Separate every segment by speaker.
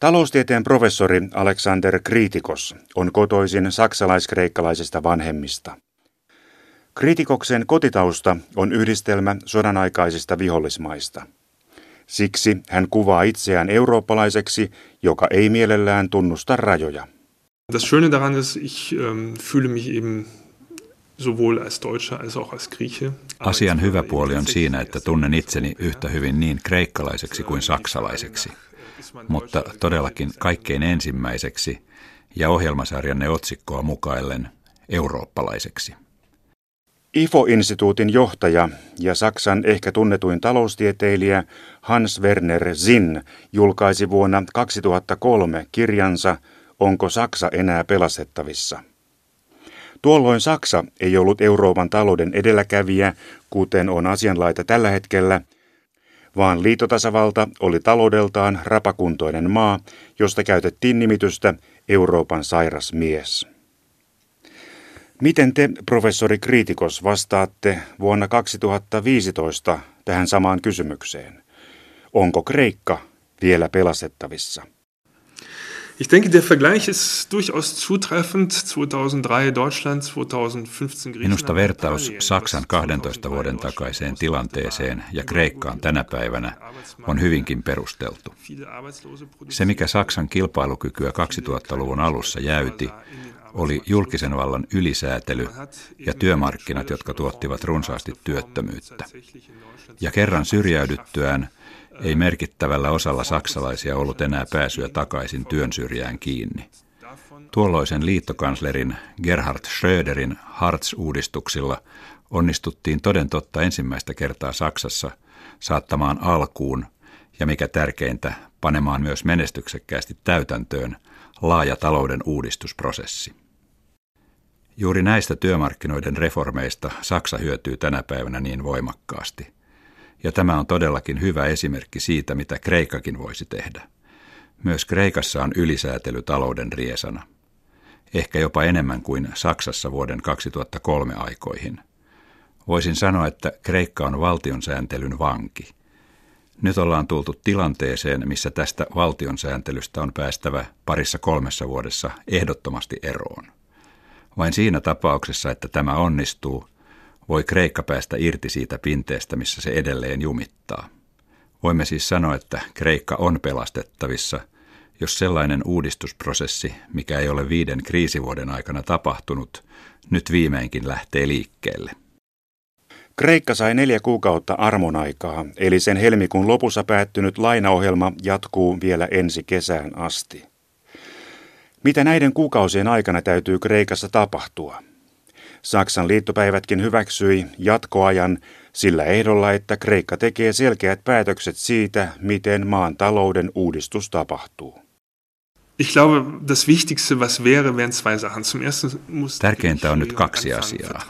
Speaker 1: Taloustieteen professori Alexander Kritikos on kotoisin saksalaiskreikkalaisesta vanhemmista. Kritikoksen kotitausta on yhdistelmä sodanaikaisista vihollismaista. Siksi hän kuvaa itseään eurooppalaiseksi, joka ei mielellään tunnusta rajoja.
Speaker 2: Das Schöne daran ist, ich ähm, fühle mich eben sowohl als Deutscher als auch als Grieche.
Speaker 3: Asian hyvä puoli on siinä, että tunnen itseni yhtä hyvin niin kreikkalaiseksi kuin saksalaiseksi, mutta todellakin kaikkein ensimmäiseksi ja ohjelmasarjanne otsikkoa mukaillen eurooppalaiseksi.
Speaker 1: IFO-instituutin johtaja ja Saksan ehkä tunnetuin taloustieteilijä Hans Werner Zinn julkaisi vuonna 2003 kirjansa Onko Saksa enää pelastettavissa? Tuolloin Saksa ei ollut Euroopan talouden edelläkävijä, kuten on asianlaita tällä hetkellä, vaan liitotasavalta oli taloudeltaan rapakuntoinen maa, josta käytettiin nimitystä Euroopan sairas mies. Miten te, professori Kriitikos, vastaatte vuonna 2015 tähän samaan kysymykseen? Onko Kreikka vielä pelastettavissa?
Speaker 2: Ich denke, der Vergleich ist durchaus zutreffend. 2003 Deutschland, 2015 Griechenland.
Speaker 3: Minusta vertaus Saksan 12 vuoden takaiseen tilanteeseen ja Kreikkaan tänä päivänä on hyvinkin perusteltu. Se, mikä Saksan kilpailukykyä 2000-luvun alussa jäyti, oli julkisen vallan ylisäätely ja työmarkkinat, jotka tuottivat runsaasti työttömyyttä. Ja kerran syrjäydyttyään ei merkittävällä osalla saksalaisia ollut enää pääsyä takaisin työn syrjään kiinni. Tuolloisen liittokanslerin Gerhard Schröderin Hartz-uudistuksilla onnistuttiin toden totta ensimmäistä kertaa Saksassa saattamaan alkuun ja mikä tärkeintä, panemaan myös menestyksekkäästi täytäntöön laaja talouden uudistusprosessi. Juuri näistä työmarkkinoiden reformeista Saksa hyötyy tänä päivänä niin voimakkaasti – ja tämä on todellakin hyvä esimerkki siitä, mitä Kreikakin voisi tehdä. Myös Kreikassa on ylisäätely talouden riesana. Ehkä jopa enemmän kuin Saksassa vuoden 2003 aikoihin. Voisin sanoa, että Kreikka on valtionsääntelyn vanki. Nyt ollaan tultu tilanteeseen, missä tästä valtionsääntelystä on päästävä parissa kolmessa vuodessa ehdottomasti eroon. Vain siinä tapauksessa, että tämä onnistuu – voi Kreikka päästä irti siitä pinteestä, missä se edelleen jumittaa. Voimme siis sanoa, että Kreikka on pelastettavissa, jos sellainen uudistusprosessi, mikä ei ole viiden kriisivuoden aikana tapahtunut, nyt viimeinkin lähtee liikkeelle.
Speaker 1: Kreikka sai neljä kuukautta armon aikaa, eli sen helmikuun lopussa päättynyt lainaohjelma jatkuu vielä ensi kesään asti. Mitä näiden kuukausien aikana täytyy Kreikassa tapahtua? Saksan liittopäivätkin hyväksyi jatkoajan sillä ehdolla, että Kreikka tekee selkeät päätökset siitä, miten maan talouden uudistus tapahtuu.
Speaker 2: Ich glaube, das Wichtigste, was wäre, wären zwei Sachen. Zum ersten muss
Speaker 3: Tärkeintä on nyt kaksi asiaa.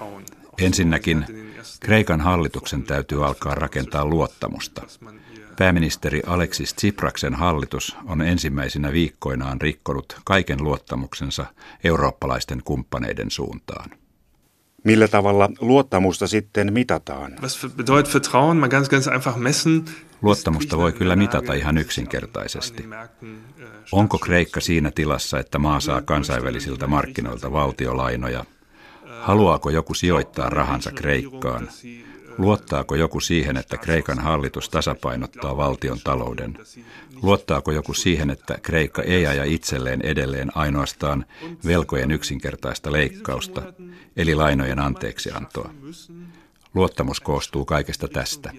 Speaker 3: Ensinnäkin Kreikan hallituksen täytyy alkaa rakentaa luottamusta. Pääministeri Alexis Tsipraksen hallitus on ensimmäisinä viikkoinaan rikkonut kaiken luottamuksensa eurooppalaisten kumppaneiden suuntaan.
Speaker 1: Millä tavalla luottamusta sitten mitataan?
Speaker 3: Luottamusta voi kyllä mitata ihan yksinkertaisesti. Onko Kreikka siinä tilassa, että maa saa kansainvälisiltä markkinoilta valtiolainoja? Haluaako joku sijoittaa rahansa Kreikkaan? Luottaako joku siihen, että Kreikan hallitus tasapainottaa valtion talouden? Luottaako joku siihen, että Kreikka ei aja itselleen edelleen ainoastaan velkojen yksinkertaista leikkausta, eli lainojen anteeksiantoa? Luottamus koostuu kaikesta tästä.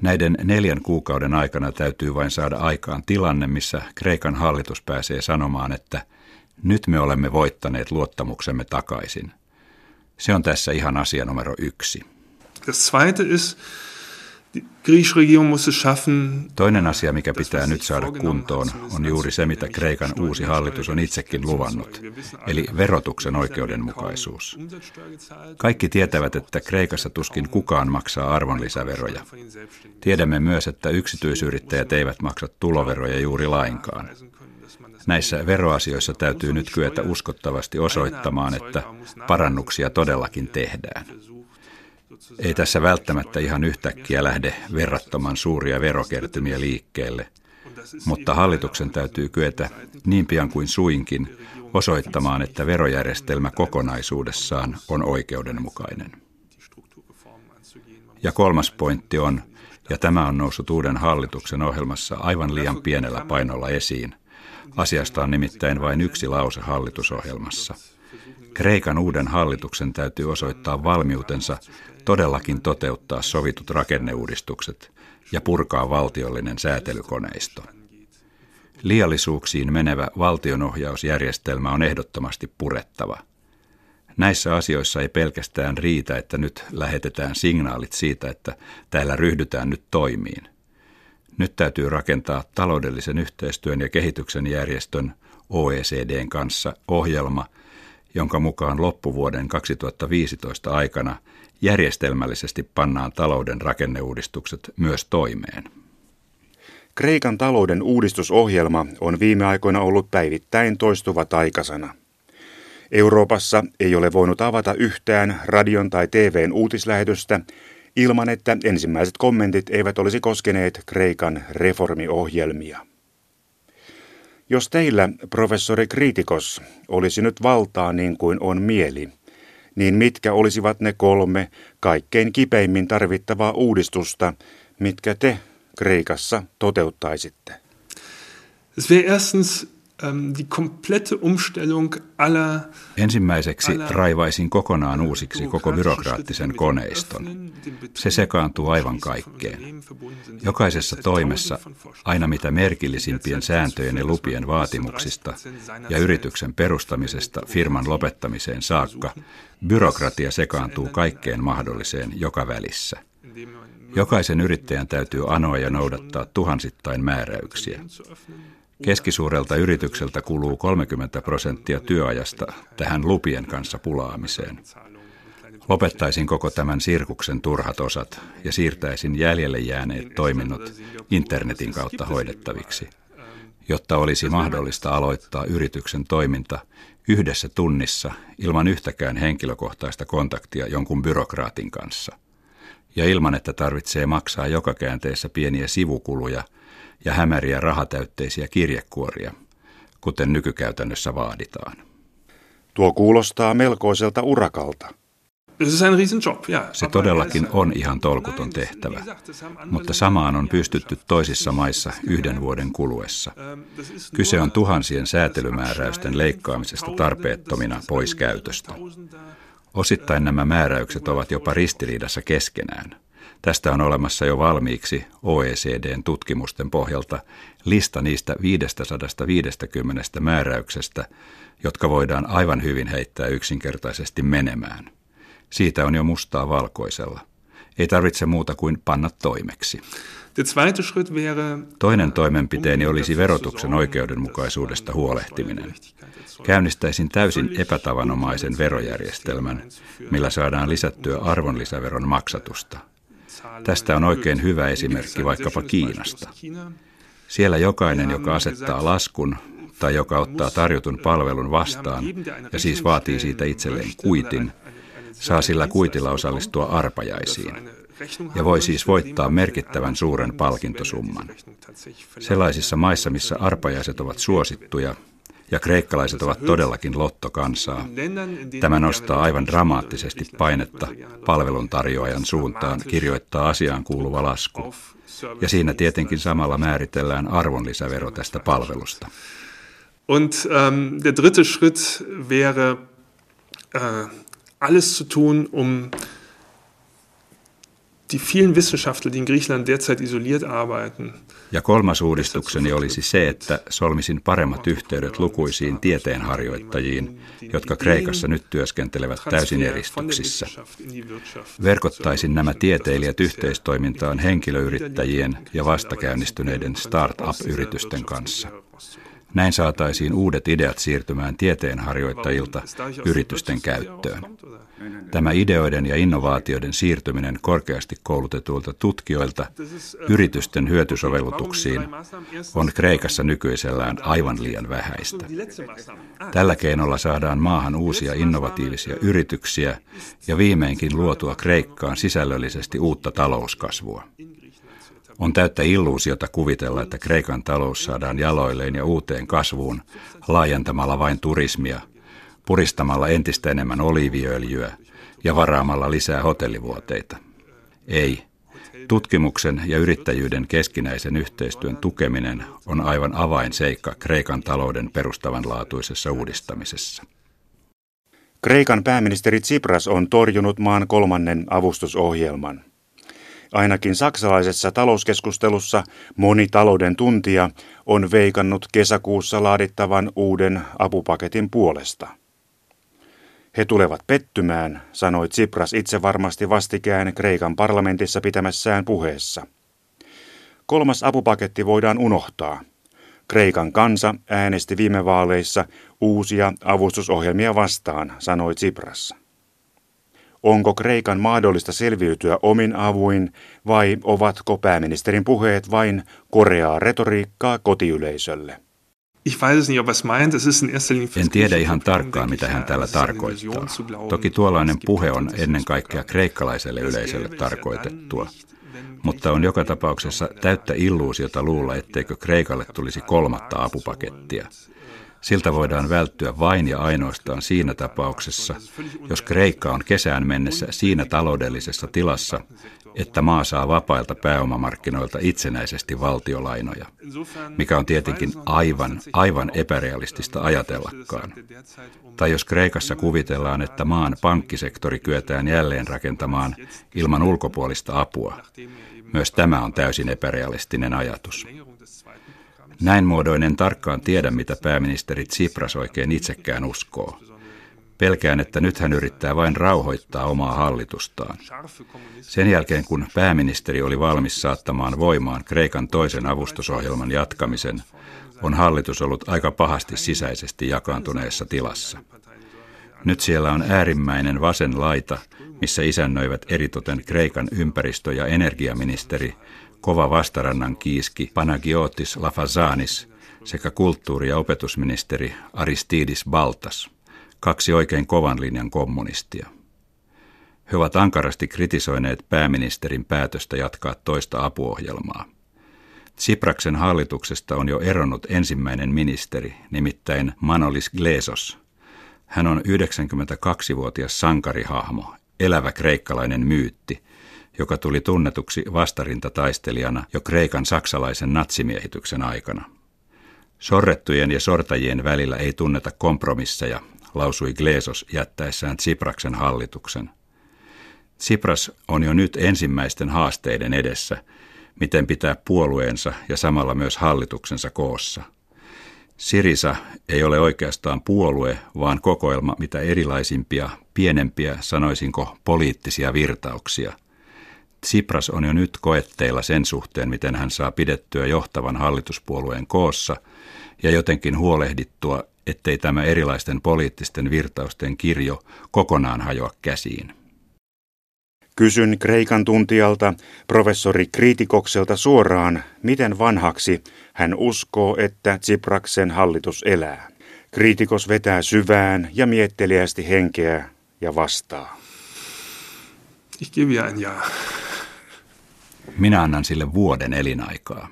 Speaker 3: Näiden neljän kuukauden aikana täytyy vain saada aikaan tilanne, missä Kreikan hallitus pääsee sanomaan, että nyt me olemme voittaneet luottamuksemme takaisin. Se on tässä ihan asia numero yksi.
Speaker 2: Das zweite ist, die griechische Regierung muss es schaffen.
Speaker 3: Toinen asia, mikä pitää nyt saada kuntoon, on juuri se, mitä Kreikan uusi hallitus on itsekin luvannut, eli verotuksen oikeudenmukaisuus. Kaikki tietävät, että Kreikassa tuskin kukaan maksaa arvonlisäveroja. Tiedämme myös, että yksityisyrittäjät eivät maksa tuloveroja juuri lainkaan. Näissä veroasioissa täytyy nyt kyetä uskottavasti osoittamaan, että parannuksia todellakin tehdään. Ei tässä välttämättä ihan yhtäkkiä lähde verrattoman suuria verokertymiä liikkeelle. mutta hallituksen täytyy kyetä niin pian kuin suinkin osoittamaan, että verojärjestelmä kokonaisuudessaan on oikeudenmukainen. Ja kolmas pointti on, ja tämä on noussut uuden hallituksen ohjelmassa aivan liian pienellä painolla esiin. Asiasta on nimittäin vain yksi lause hallitusohjelmassa. Kreikan uuden hallituksen täytyy osoittaa valmiutensa todellakin toteuttaa sovitut rakenneuudistukset ja purkaa valtiollinen säätelykoneisto. Liallisuuksiin menevä valtionohjausjärjestelmä on ehdottomasti purettava. Näissä asioissa ei pelkästään riitä, että nyt lähetetään signaalit siitä, että täällä ryhdytään nyt toimiin. Nyt täytyy rakentaa taloudellisen yhteistyön ja kehityksen järjestön OECDn kanssa ohjelma, jonka mukaan loppuvuoden 2015 aikana järjestelmällisesti pannaan talouden rakenneuudistukset myös toimeen.
Speaker 1: Kreikan talouden uudistusohjelma on viime aikoina ollut päivittäin toistuva taikasana. Euroopassa ei ole voinut avata yhtään radion tai TVn uutislähetystä ilman, että ensimmäiset kommentit eivät olisi koskeneet Kreikan reformiohjelmia. Jos teillä, professori Kritikos, olisi nyt valtaa niin kuin on mieli, niin mitkä olisivat ne kolme kaikkein kipeimmin tarvittavaa uudistusta, mitkä te Kreikassa toteuttaisitte?
Speaker 2: Es wäre erstens die komplette Umstellung aller
Speaker 3: Ensimmäiseksi raivaisin kokonaan uusiksi koko byrokraattisen koneiston. Se sekaantuu aivan kaikkeen. Jokaisessa toimessa, aina mitä merkillisimpien sääntöjen ja lupien vaatimuksista ja yrityksen perustamisesta firman lopettamiseen saakka, byrokratia sekaantuu kaikkeen mahdolliseen joka välissä. Jokaisen yrittäjän täytyy anoa ja noudattaa tuhansittain määräyksiä. Keskisuurelta yritykseltä kuluu 30 prosenttia työajasta tähän lupien kanssa pulaamiseen. Lopettaisin koko tämän sirkuksen turhat osat ja siirtäisin jäljelle jääneet toiminnot internetin kautta hoidettaviksi, jotta olisi mahdollista aloittaa yrityksen toiminta yhdessä tunnissa ilman yhtäkään henkilökohtaista kontaktia jonkun byrokraatin kanssa – ja ilman, että tarvitsee maksaa joka käänteessä pieniä sivukuluja ja hämäriä rahatäytteisiä kirjekuoria, kuten nykykäytännössä vaaditaan.
Speaker 1: Tuo kuulostaa melkoiselta urakalta.
Speaker 3: Se todellakin on ihan tolkuton tehtävä, mutta samaan on pystytty toisissa maissa yhden vuoden kuluessa. Kyse on tuhansien säätelymääräysten leikkaamisesta tarpeettomina pois käytöstä. Osittain nämä määräykset ovat jopa ristiriidassa keskenään. Tästä on olemassa jo valmiiksi OECDn tutkimusten pohjalta lista niistä 550 määräyksestä, jotka voidaan aivan hyvin heittää yksinkertaisesti menemään. Siitä on jo mustaa valkoisella. Ei tarvitse muuta kuin panna toimeksi. Toinen toimenpiteeni olisi verotuksen oikeudenmukaisuudesta huolehtiminen. Käynnistäisin täysin epätavanomaisen verojärjestelmän, millä saadaan lisättyä arvonlisäveron maksatusta. Tästä on oikein hyvä esimerkki vaikkapa Kiinasta. Siellä jokainen, joka asettaa laskun tai joka ottaa tarjotun palvelun vastaan ja siis vaatii siitä itselleen kuitin, saa sillä kuitilla osallistua arpajaisiin ja voi siis voittaa merkittävän suuren palkintosumman. Sellaisissa maissa, missä arpajaiset ovat suosittuja, ja kreikkalaiset ovat todellakin lottokansaa. Tämä nostaa aivan dramaattisesti painetta palveluntarjoajan suuntaan kirjoittaa asiaan kuuluva lasku. Ja siinä tietenkin samalla määritellään arvonlisävero tästä palvelusta.
Speaker 2: Und ähm, der dritte Schritt wäre, äh, alles zu tun, um die vielen Wissenschaftler, die in Griechenland derzeit isoliert arbeiten,
Speaker 3: ja kolmas uudistukseni olisi se, että solmisin paremmat yhteydet lukuisiin tieteenharjoittajiin, jotka Kreikassa nyt työskentelevät täysin eristyksissä. Verkottaisin nämä tieteilijät yhteistoimintaan henkilöyrittäjien ja vastakäynnistyneiden start-up-yritysten kanssa. Näin saataisiin uudet ideat siirtymään tieteenharjoittajilta yritysten käyttöön. Tämä ideoiden ja innovaatioiden siirtyminen korkeasti koulutetuilta tutkijoilta yritysten hyötysovellutuksiin on Kreikassa nykyisellään aivan liian vähäistä. Tällä keinolla saadaan maahan uusia innovatiivisia yrityksiä ja viimeinkin luotua Kreikkaan sisällöllisesti uutta talouskasvua. On täyttä illuusiota kuvitella, että Kreikan talous saadaan jaloilleen ja uuteen kasvuun laajentamalla vain turismia, puristamalla entistä enemmän oliiviöljyä ja varaamalla lisää hotellivuoteita. Ei. Tutkimuksen ja yrittäjyyden keskinäisen yhteistyön tukeminen on aivan avainseikka Kreikan talouden perustavanlaatuisessa uudistamisessa.
Speaker 1: Kreikan pääministeri Tsipras on torjunut maan kolmannen avustusohjelman. Ainakin saksalaisessa talouskeskustelussa moni talouden tuntija on veikannut kesäkuussa laadittavan uuden apupaketin puolesta. He tulevat pettymään, sanoi Tsipras itse varmasti vastikään Kreikan parlamentissa pitämässään puheessa. Kolmas apupaketti voidaan unohtaa. Kreikan kansa äänesti viime vaaleissa uusia avustusohjelmia vastaan, sanoi Tsipras. Onko Kreikan mahdollista selviytyä omin avuin vai ovatko pääministerin puheet vain koreaa retoriikkaa kotiyleisölle?
Speaker 3: En tiedä ihan tarkkaan, mitä hän tällä tarkoittaa. Toki tuollainen puhe on ennen kaikkea kreikkalaiselle yleisölle tarkoitettua. Mutta on joka tapauksessa täyttä illuusiota luulla, etteikö Kreikalle tulisi kolmatta apupakettia. Siltä voidaan välttyä vain ja ainoastaan siinä tapauksessa, jos Kreikka on kesään mennessä siinä taloudellisessa tilassa, että maa saa vapailta pääomamarkkinoilta itsenäisesti valtiolainoja, mikä on tietenkin aivan, aivan epärealistista ajatellakaan. Tai jos Kreikassa kuvitellaan, että maan pankkisektori kyetään jälleen rakentamaan ilman ulkopuolista apua, myös tämä on täysin epärealistinen ajatus. Näin muodoin en tarkkaan tiedä, mitä pääministeri Tsipras oikein itsekään uskoo. Pelkään, että nyt hän yrittää vain rauhoittaa omaa hallitustaan. Sen jälkeen, kun pääministeri oli valmis saattamaan voimaan Kreikan toisen avustusohjelman jatkamisen, on hallitus ollut aika pahasti sisäisesti jakaantuneessa tilassa. Nyt siellä on äärimmäinen vasen laita, missä isännöivät eritoten Kreikan ympäristö- ja energiaministeri kova vastarannan kiiski Panagiotis Lafazanis sekä kulttuuri- ja opetusministeri Aristidis Baltas, kaksi oikein kovan linjan kommunistia. He ovat ankarasti kritisoineet pääministerin päätöstä jatkaa toista apuohjelmaa. Tsipraksen hallituksesta on jo eronnut ensimmäinen ministeri, nimittäin Manolis Glesos. Hän on 92-vuotias sankarihahmo, elävä kreikkalainen myytti – joka tuli tunnetuksi vastarintataistelijana jo Kreikan saksalaisen natsimiehityksen aikana. Sorrettujen ja sortajien välillä ei tunneta kompromisseja, lausui Glesos jättäessään Tsipraksen hallituksen. Tsipras on jo nyt ensimmäisten haasteiden edessä, miten pitää puolueensa ja samalla myös hallituksensa koossa. Sirisa ei ole oikeastaan puolue, vaan kokoelma mitä erilaisimpia, pienempiä, sanoisinko, poliittisia virtauksia – Tsipras on jo nyt koetteilla sen suhteen, miten hän saa pidettyä johtavan hallituspuolueen koossa ja jotenkin huolehdittua, ettei tämä erilaisten poliittisten virtausten kirjo kokonaan hajoa käsiin.
Speaker 1: Kysyn Kreikan tuntijalta, professori Kriitikokselta suoraan, miten vanhaksi hän uskoo, että Tsipraksen hallitus elää. Kriitikos vetää syvään ja mietteliästi henkeä ja vastaa.
Speaker 2: Ich gebe ein Jahr.
Speaker 3: Minä annan sille vuoden elinaikaa.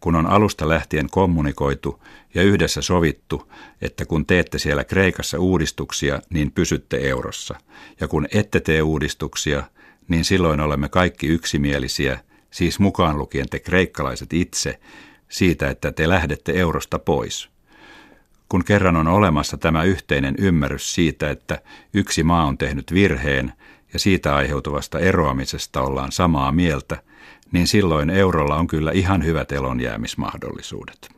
Speaker 3: Kun on alusta lähtien kommunikoitu ja yhdessä sovittu, että kun teette siellä Kreikassa uudistuksia, niin pysytte eurossa. Ja kun ette tee uudistuksia, niin silloin olemme kaikki yksimielisiä, siis mukaan lukien te kreikkalaiset itse, siitä, että te lähdette eurosta pois. Kun kerran on olemassa tämä yhteinen ymmärrys siitä, että yksi maa on tehnyt virheen, ja siitä aiheutuvasta eroamisesta ollaan samaa mieltä, niin silloin eurolla on kyllä ihan hyvät elonjäämismahdollisuudet.